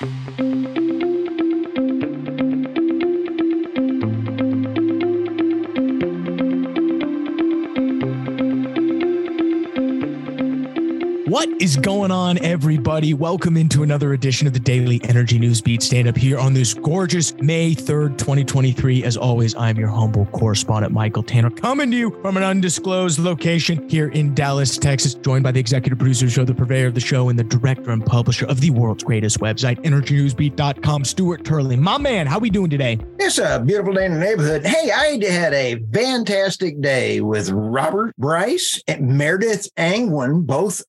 Thank you. What is going on, everybody? Welcome into another edition of the Daily Energy News Beat stand up here on this gorgeous May 3rd, 2023. As always, I'm your humble correspondent, Michael Tanner, coming to you from an undisclosed location here in Dallas, Texas, joined by the executive producer of the show, the purveyor of the show, and the director and publisher of the world's greatest website, EnergyNewsBeat.com, Stuart Turley. My man, how are we doing today? It's a beautiful day in the neighborhood. Hey, I had a fantastic day with Robert Bryce and Meredith Angwin, both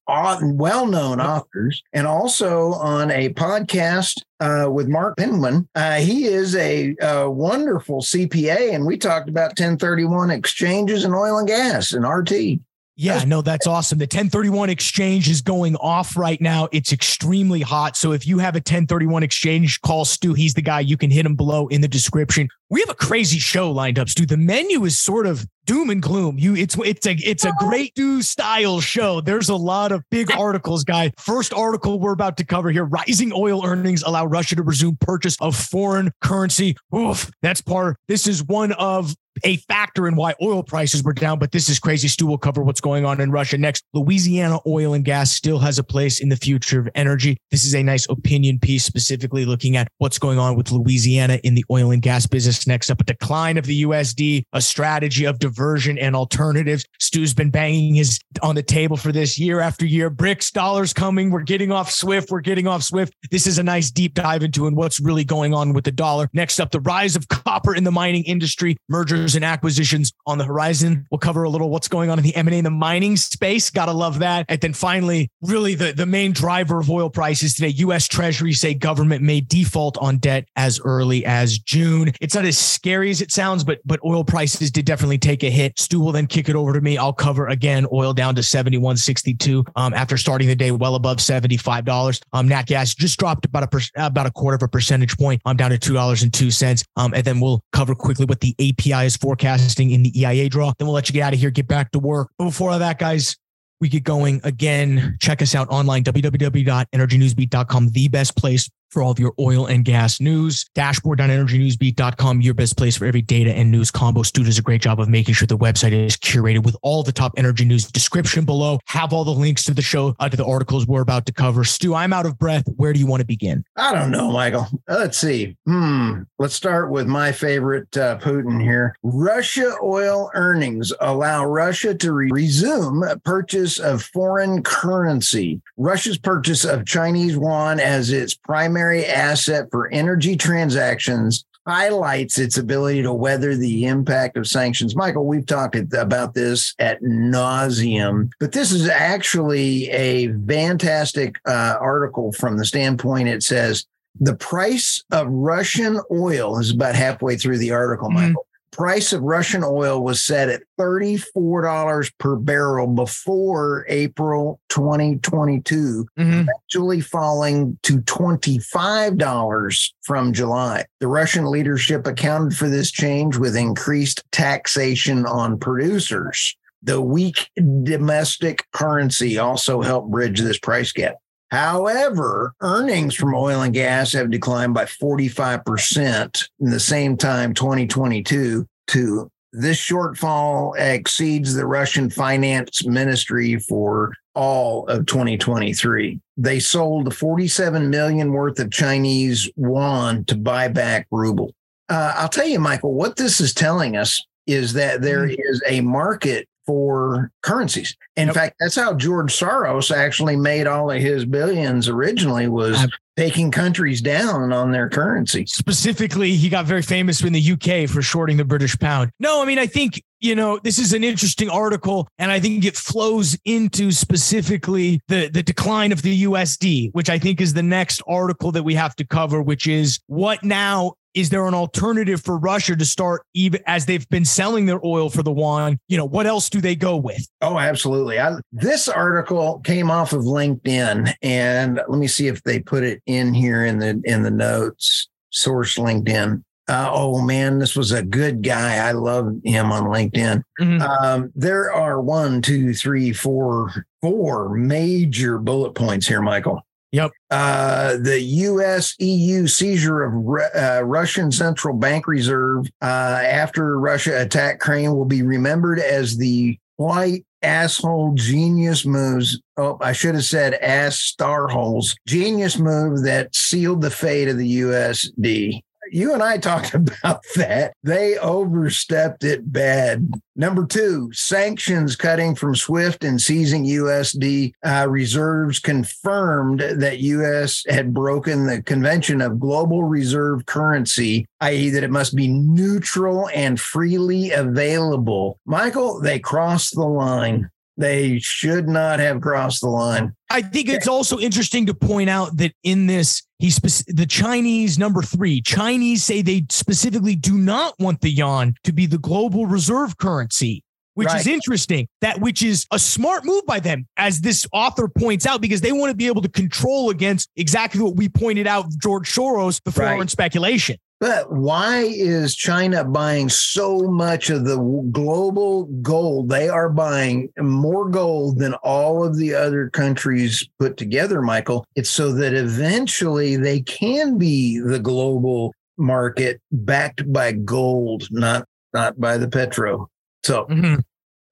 well known authors, and also on a podcast uh, with Mark Penguin. Uh, he is a, a, wonderful CPA, and we talked about 1031 exchanges and oil and gas and RT. Yeah, no, that's awesome. The 1031 exchange is going off right now. It's extremely hot. So if you have a 1031 exchange, call Stu. He's the guy. You can hit him below in the description. We have a crazy show lined up, Stu. The menu is sort of doom and gloom. You, it's it's a it's a oh. great do style show. There's a lot of big articles, guy. First article we're about to cover here: rising oil earnings allow Russia to resume purchase of foreign currency. Oof, that's part. This is one of a factor in why oil prices were down, but this is crazy. Stu will cover what's going on in Russia next. Louisiana oil and gas still has a place in the future of energy. This is a nice opinion piece, specifically looking at what's going on with Louisiana in the oil and gas business. Next up, a decline of the USD, a strategy of diversion and alternatives. Stu's been banging his on the table for this year after year. BRICS dollars coming. We're getting off Swift. We're getting off Swift. This is a nice deep dive into and what's really going on with the dollar. Next up, the rise of copper in the mining industry, mergers mergers and acquisitions on the horizon. We'll cover a little what's going on in the M&A and the mining space. Gotta love that. And then finally, really the, the main driver of oil prices today, U.S. Treasury say government may default on debt as early as June. It's not as scary as it sounds, but but oil prices did definitely take a hit. Stu will then kick it over to me. I'll cover again oil down to 71.62 um, after starting the day well above $75. Um, nat gas just dropped about a per, about a quarter of a percentage point. I'm um, down to $2.02. Um, and then we'll cover quickly what the API is forecasting in the EIA draw. Then we'll let you get out of here, get back to work. But before all that, guys, we get going again. Check us out online, www.energynewsbeat.com, the best place for all of your oil and gas news. Dashboard.energynewsbeat.com, your best place for every data and news combo. Stu does a great job of making sure the website is curated with all the top energy news. Description below have all the links to the show, uh, to the articles we're about to cover. Stu, I'm out of breath. Where do you want to begin? I don't know, Michael. Let's see. Hmm. Let's start with my favorite uh, Putin here. Russia oil earnings allow Russia to re- resume purchase of foreign currency. Russia's purchase of Chinese yuan as its primary primary asset for energy transactions highlights its ability to weather the impact of sanctions. Michael, we've talked about this at nauseum, but this is actually a fantastic uh, article from the standpoint it says the price of Russian oil is about halfway through the article, mm-hmm. Michael price of Russian oil was set at $34 per barrel before April 2022, mm-hmm. eventually falling to $25 from July. The Russian leadership accounted for this change with increased taxation on producers. The weak domestic currency also helped bridge this price gap. However, earnings from oil and gas have declined by 45% in the same time 2022 to this shortfall exceeds the Russian finance ministry for all of 2023. They sold 47 million worth of Chinese yuan to buy back ruble. Uh, I'll tell you, Michael, what this is telling us is that there mm. a market for currencies. In yep. fact, that's how George Soros actually made all of his billions originally was taking countries down on their currency. Specifically, he got very famous in the UK for shorting the British pound. No, I mean, I think, you know, this is an interesting article and I think it flows into specifically the the decline of the USD, which I think is the next article that we have to cover, which is what now is there an alternative for Russia to start even as they've been selling their oil for the yuan? You know, what else do they go with? Oh, absolutely. I, this article came off of LinkedIn, and let me see if they put it in here in the in the notes. Source LinkedIn. Uh, oh man, this was a good guy. I love him on LinkedIn. Mm-hmm. Um, there are one, two, three, four, four major bullet points here, Michael. Yep. Uh, the U.S. EU seizure of uh, Russian central bank reserve uh, after Russia attacked Ukraine will be remembered as the white asshole genius moves. Oh, I should have said ass star holes. Genius move that sealed the fate of the USD you and I talked about that. They overstepped it bad. Number two, sanctions cutting from SWIFT and seizing USD uh, reserves confirmed that U.S. had broken the convention of global reserve currency, i.e., that it must be neutral and freely available. Michael, they crossed the line. They should not have crossed the line. I think it's also interesting to point out that in this, he's the Chinese number three. Chinese say they specifically do not want the yuan to be the global reserve currency, which right. is interesting. That which is a smart move by them, as this author points out, because they want to be able to control against exactly what we pointed out, George Soros, the foreign right. speculation. But why is China buying so much of the global gold? They are buying more gold than all of the other countries put together, Michael. It's so that eventually they can be the global market backed by gold, not not by the petro. So mm-hmm.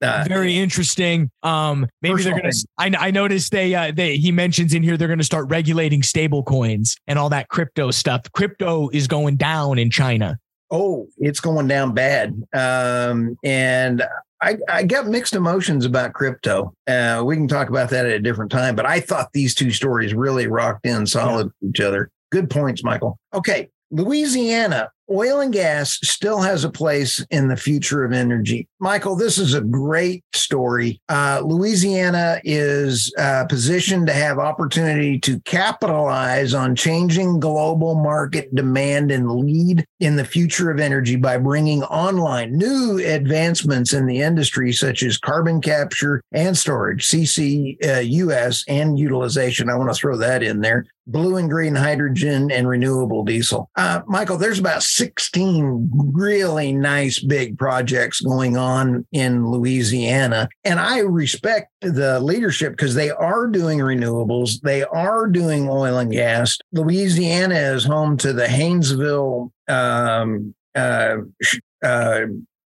Uh, Very interesting. Um, maybe they're gonna. I, I noticed they uh, they he mentions in here they're gonna start regulating stable coins and all that crypto stuff. Crypto is going down in China. Oh, it's going down bad. Um, and I, I got mixed emotions about crypto. Uh, we can talk about that at a different time, but I thought these two stories really rocked in solid yeah. each other. Good points, Michael. Okay, Louisiana oil and gas still has a place in the future of energy. Michael, this is a great story. Uh, Louisiana is uh, positioned to have opportunity to capitalize on changing global market demand and lead in the future of energy by bringing online new advancements in the industry, such as carbon capture and storage, CCUS, uh, and utilization. I want to throw that in there blue and green hydrogen and renewable diesel. Uh, Michael, there's about 16 really nice big projects going on in Louisiana. And I respect the leadership because they are doing renewables, they are doing oil and gas. Louisiana is home to the Haynesville um, uh, uh,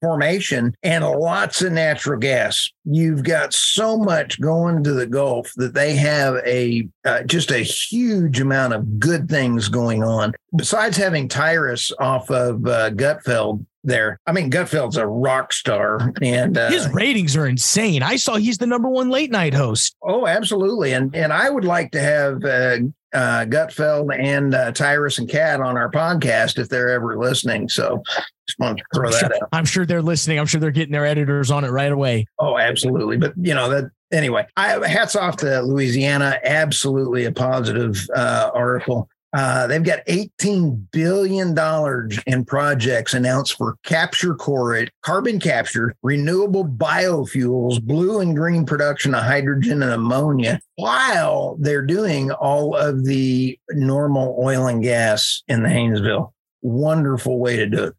formation and lots of natural gas. You've got so much going to the Gulf that they have a uh, just a huge amount of good things going on. Besides having Tyrus off of uh, Gutfeld there. I mean, Gutfeld's a rock star, and uh, his ratings are insane. I saw he's the number one late night host. Oh, absolutely, and and I would like to have uh, uh, Gutfeld and uh, Tyrus and Kat on our podcast if they're ever listening. So just want to throw I'm that sure, out. I'm sure they're listening. I'm sure they're getting their editors on it right away. Oh, absolutely. But you know that anyway. I hats off to Louisiana. Absolutely a positive uh, article. Uh, they've got $18 billion in projects announced for capture core, carbon capture, renewable biofuels, blue and green production of hydrogen and ammonia, while they're doing all of the normal oil and gas in the Haynesville. Wonderful way to do it.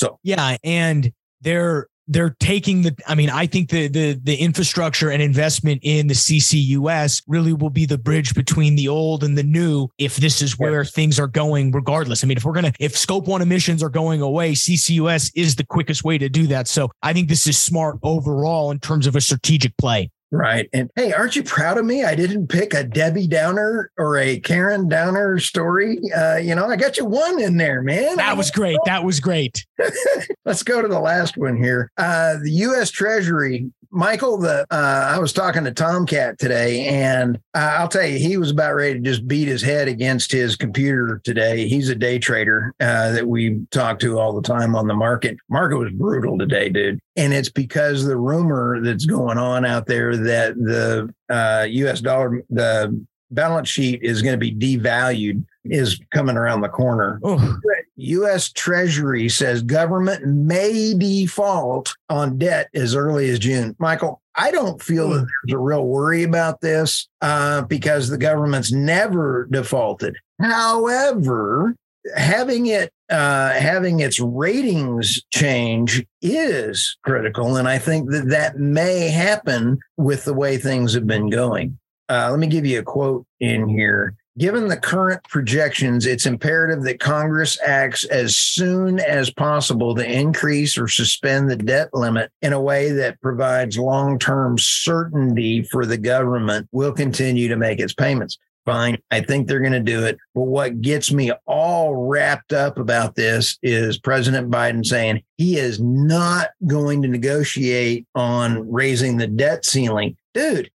So, yeah. And they're they're taking the i mean i think the the the infrastructure and investment in the ccus really will be the bridge between the old and the new if this is where things are going regardless. I mean if we're gonna if scope one emissions are going away ccus is the quickest way to do that. So i think this is smart overall in terms of a strategic play Right. And hey, aren't you proud of me? I didn't pick a Debbie Downer or a Karen Downer story. Uh, you know, I got you one in there, man. That was great. That was great. Let's go to the last one here. Uh, the U.S. Treasury Michael, the uh, I was talking to Tomcat today, and I'll tell you, he was about ready to just beat his head against his computer today. He's a day trader uh, that we talk to all the time on the market. Market was brutal today, dude, and it's because the rumor that's going on out there that the U.S. Uh, dollar, the balance sheet is going to be devalued is coming around the corner. Oh. U.S. Treasury says government may default on debt as early as June. Michael, I don't feel that there's a real worry about this uh, because the government's never defaulted. However, having it uh, having its ratings change is critical, and I think that that may happen with the way things have been going. Uh, let me give you a quote in here. Given the current projections, it's imperative that Congress acts as soon as possible to increase or suspend the debt limit in a way that provides long term certainty for the government will continue to make its payments. Fine. I think they're going to do it. But what gets me all wrapped up about this is President Biden saying he is not going to negotiate on raising the debt ceiling. Dude,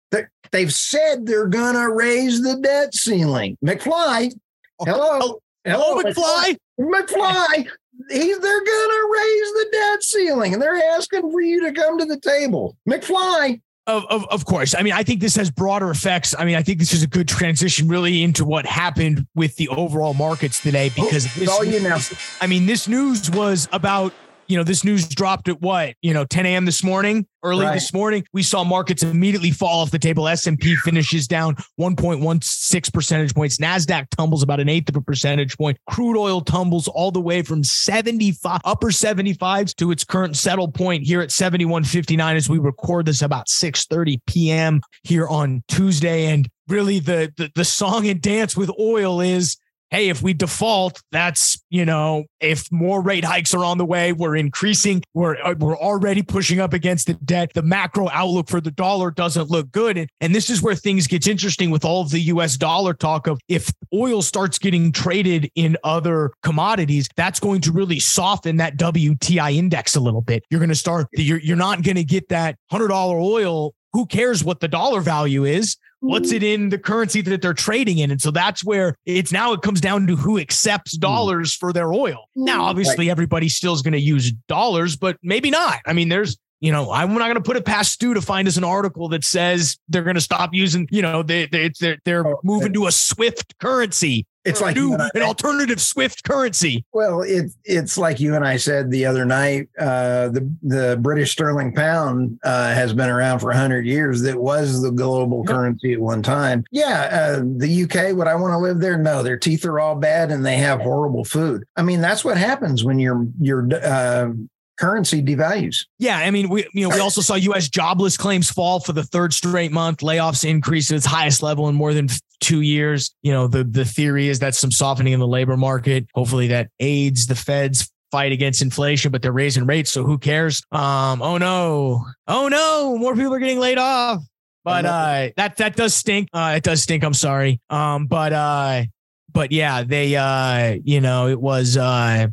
they've said they're going to raise the debt ceiling. McFly, oh, oh, hello. Hello, McFly. McFly, he's they're gonna raise the debt ceiling and they're asking for you to come to the table. McFly, of, of, of course. I mean, I think this has broader effects. I mean, I think this is a good transition really into what happened with the overall markets today oh, because this, all you know. I mean, this news was about you know, this news dropped at what, you know, 10 a.m. this morning, early right. this morning. We saw markets immediately fall off the table. S&P finishes down 1.16 percentage points. NASDAQ tumbles about an eighth of a percentage point. Crude oil tumbles all the way from 75, upper 75s to its current settle point here at 71.59 as we record this about 6.30 p.m. here on Tuesday. And really the, the, the song and dance with oil is hey, if we default, that's, you know, if more rate hikes are on the way, we're increasing, we're, uh, we're already pushing up against the debt. The macro outlook for the dollar doesn't look good. And, and this is where things gets interesting with all of the US dollar talk of if oil starts getting traded in other commodities, that's going to really soften that WTI index a little bit. You're going to start, you're, you're not going to get that $100 oil who cares what the dollar value is? What's it in the currency that they're trading in? And so that's where it's now it comes down to who accepts hmm. dollars for their oil. Now, obviously, everybody still is going to use dollars, but maybe not. I mean, there's you know, I'm not going to put it past Stu to find us an article that says they're going to stop using, you know, they, they they're they're oh, moving to a Swift currency. It's like new, an alternative Swift currency. Well, it it's like you and I said the other night. Uh, the the British sterling pound uh, has been around for hundred years. That was the global currency at one time. Yeah, uh, the UK. Would I want to live there? No, their teeth are all bad and they have horrible food. I mean, that's what happens when you're you're uh, currency devalues. Yeah, I mean, we you know we also saw U.S. jobless claims fall for the third straight month. Layoffs increase to its highest level in more than two years. You know, the the theory is that some softening in the labor market. Hopefully, that aids the Fed's fight against inflation, but they're raising rates, so who cares? Um, oh no, oh no, more people are getting laid off. But uh, that that does stink. Uh, it does stink. I'm sorry. Um, but uh, but yeah, they uh, you know, it was uh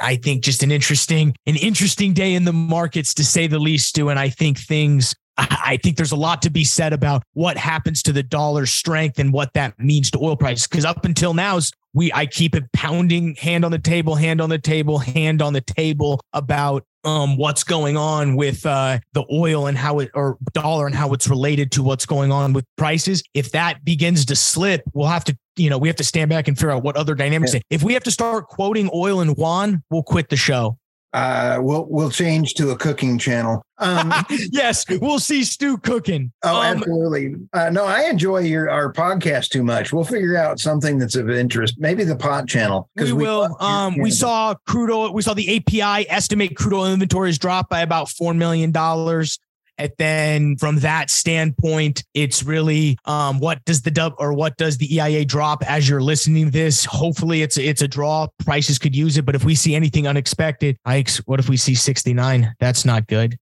I think just an interesting, an interesting day in the markets to say the least, Stu. And I think things I think there's a lot to be said about what happens to the dollar strength and what that means to oil prices. Because up until now, we I keep it pounding hand on the table, hand on the table, hand on the table about um what's going on with uh the oil and how it or dollar and how it's related to what's going on with prices. If that begins to slip, we'll have to you know, we have to stand back and figure out what other dynamics. Yeah. If we have to start quoting oil and yuan, we'll quit the show. Uh, we'll we'll change to a cooking channel. Um, yes, we'll see Stu cooking. Oh, um, absolutely. Uh, no, I enjoy your our podcast too much. We'll figure out something that's of interest. Maybe the pot channel. We, we will. Um, we saw crude oil. We saw the API estimate crude oil inventories drop by about four million dollars. And then from that standpoint, it's really um, what does the dub or what does the EIA drop as you're listening to this? Hopefully it's it's a draw. Prices could use it, but if we see anything unexpected, Ike's, what if we see 69? That's not good.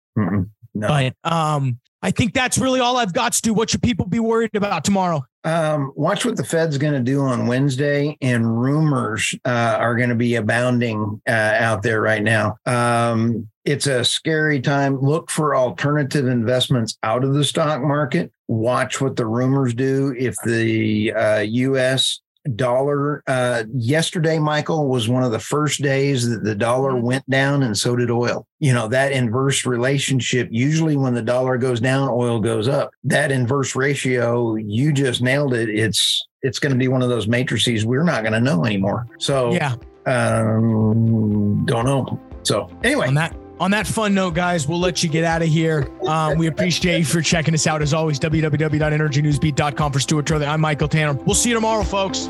No. But um, I think that's really all I've got, Stu. What should people be worried about tomorrow? Um, watch what the Fed's going to do on Wednesday, and rumors uh, are going to be abounding uh, out there right now. Um, it's a scary time. Look for alternative investments out of the stock market. Watch what the rumors do. If the uh, U.S dollar uh, yesterday michael was one of the first days that the dollar mm-hmm. went down and so did oil. You know that inverse relationship usually when the dollar goes down oil goes up. That inverse ratio you just nailed it. It's it's going to be one of those matrices we're not going to know anymore. So yeah. um don't know. So anyway on that fun note, guys, we'll let you get out of here. Um, we appreciate you for checking us out. As always, www.energynewsbeat.com for Stuart Turley. I'm Michael Tanner. We'll see you tomorrow, folks.